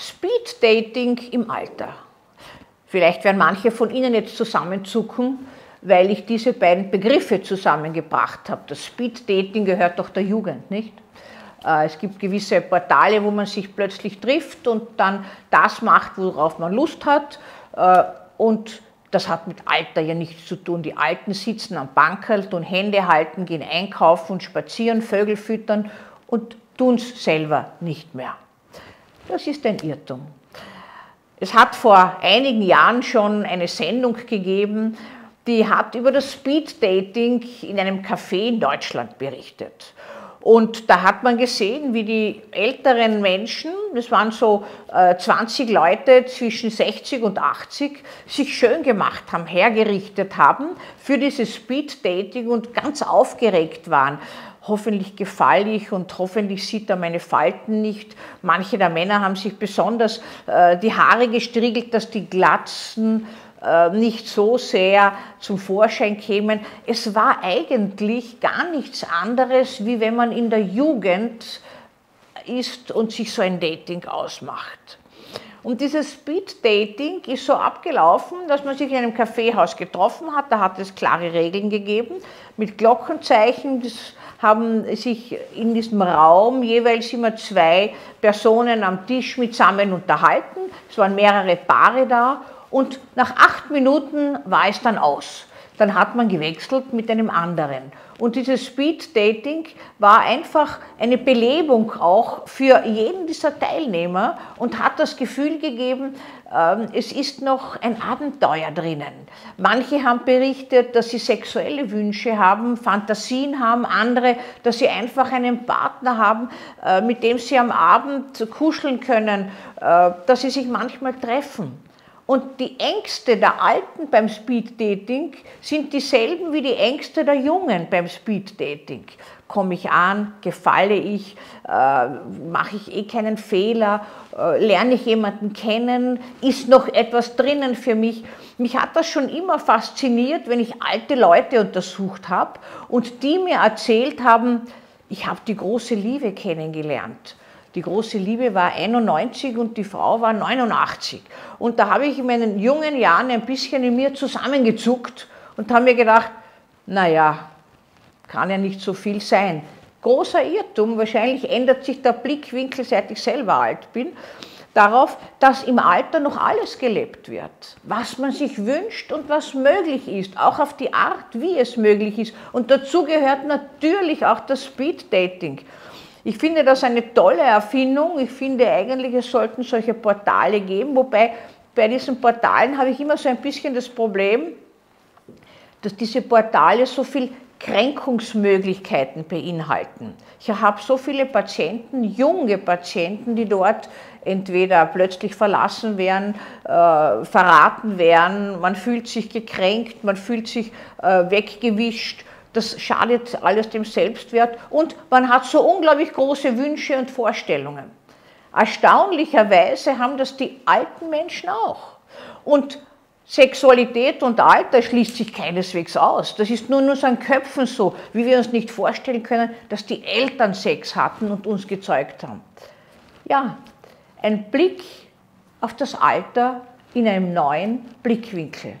Speed Dating im Alter. Vielleicht werden manche von Ihnen jetzt zusammenzucken, weil ich diese beiden Begriffe zusammengebracht habe. Das Speed Dating gehört doch der Jugend, nicht? Äh, es gibt gewisse Portale, wo man sich plötzlich trifft und dann das macht, worauf man Lust hat. Äh, und das hat mit Alter ja nichts zu tun. Die Alten sitzen am Bankerl, tun Hände halten, gehen einkaufen und spazieren, Vögel füttern und tun es selber nicht mehr. Das ist ein Irrtum. Es hat vor einigen Jahren schon eine Sendung gegeben, die hat über das Speed Dating in einem Café in Deutschland berichtet. Und da hat man gesehen, wie die älteren Menschen, das waren so äh, 20 Leute zwischen 60 und 80, sich schön gemacht haben, hergerichtet haben für dieses Speed Dating und ganz aufgeregt waren hoffentlich gefalle ich und hoffentlich sieht er meine Falten nicht. Manche der Männer haben sich besonders äh, die Haare gestriegelt, dass die Glatzen äh, nicht so sehr zum Vorschein kämen. Es war eigentlich gar nichts anderes, wie wenn man in der Jugend ist und sich so ein Dating ausmacht. Und dieses Speed-Dating ist so abgelaufen, dass man sich in einem Kaffeehaus getroffen hat. Da hat es klare Regeln gegeben mit Glockenzeichen. Das haben sich in diesem Raum jeweils immer zwei Personen am Tisch mitsammen unterhalten. Es waren mehrere Paare da und nach acht Minuten war es dann aus. Dann hat man gewechselt mit einem anderen. Und dieses Speed Dating war einfach eine Belebung auch für jeden dieser Teilnehmer und hat das Gefühl gegeben, ähm, es ist noch ein Abenteuer drinnen. Manche haben berichtet, dass sie sexuelle Wünsche haben, Fantasien haben, andere, dass sie einfach einen Partner haben, äh, mit dem sie am Abend kuscheln können, äh, dass sie sich manchmal treffen. Und die Ängste der Alten beim Speed-Dating sind dieselben wie die Ängste der Jungen beim Speed-Dating. Komme ich an, gefalle ich, äh, mache ich eh keinen Fehler, äh, lerne ich jemanden kennen, ist noch etwas drinnen für mich. Mich hat das schon immer fasziniert, wenn ich alte Leute untersucht habe und die mir erzählt haben, ich habe die große Liebe kennengelernt. Die große Liebe war 91 und die Frau war 89. Und da habe ich in meinen jungen Jahren ein bisschen in mir zusammengezuckt und habe mir gedacht, naja, kann ja nicht so viel sein. Großer Irrtum, wahrscheinlich ändert sich der Blickwinkel, seit ich selber alt bin, darauf, dass im Alter noch alles gelebt wird, was man sich wünscht und was möglich ist, auch auf die Art, wie es möglich ist. Und dazu gehört natürlich auch das Speed Dating. Ich finde das eine tolle Erfindung. Ich finde eigentlich, es sollten solche Portale geben, wobei bei diesen Portalen habe ich immer so ein bisschen das Problem, dass diese Portale so viel Kränkungsmöglichkeiten beinhalten. Ich habe so viele Patienten, junge Patienten, die dort entweder plötzlich verlassen werden, äh, verraten werden, man fühlt sich gekränkt, man fühlt sich äh, weggewischt das schadet alles dem Selbstwert und man hat so unglaublich große Wünsche und Vorstellungen. Erstaunlicherweise haben das die alten Menschen auch. Und Sexualität und Alter schließt sich keineswegs aus. Das ist nur in unseren Köpfen so, wie wir uns nicht vorstellen können, dass die Eltern Sex hatten und uns gezeugt haben. Ja, ein Blick auf das Alter in einem neuen Blickwinkel.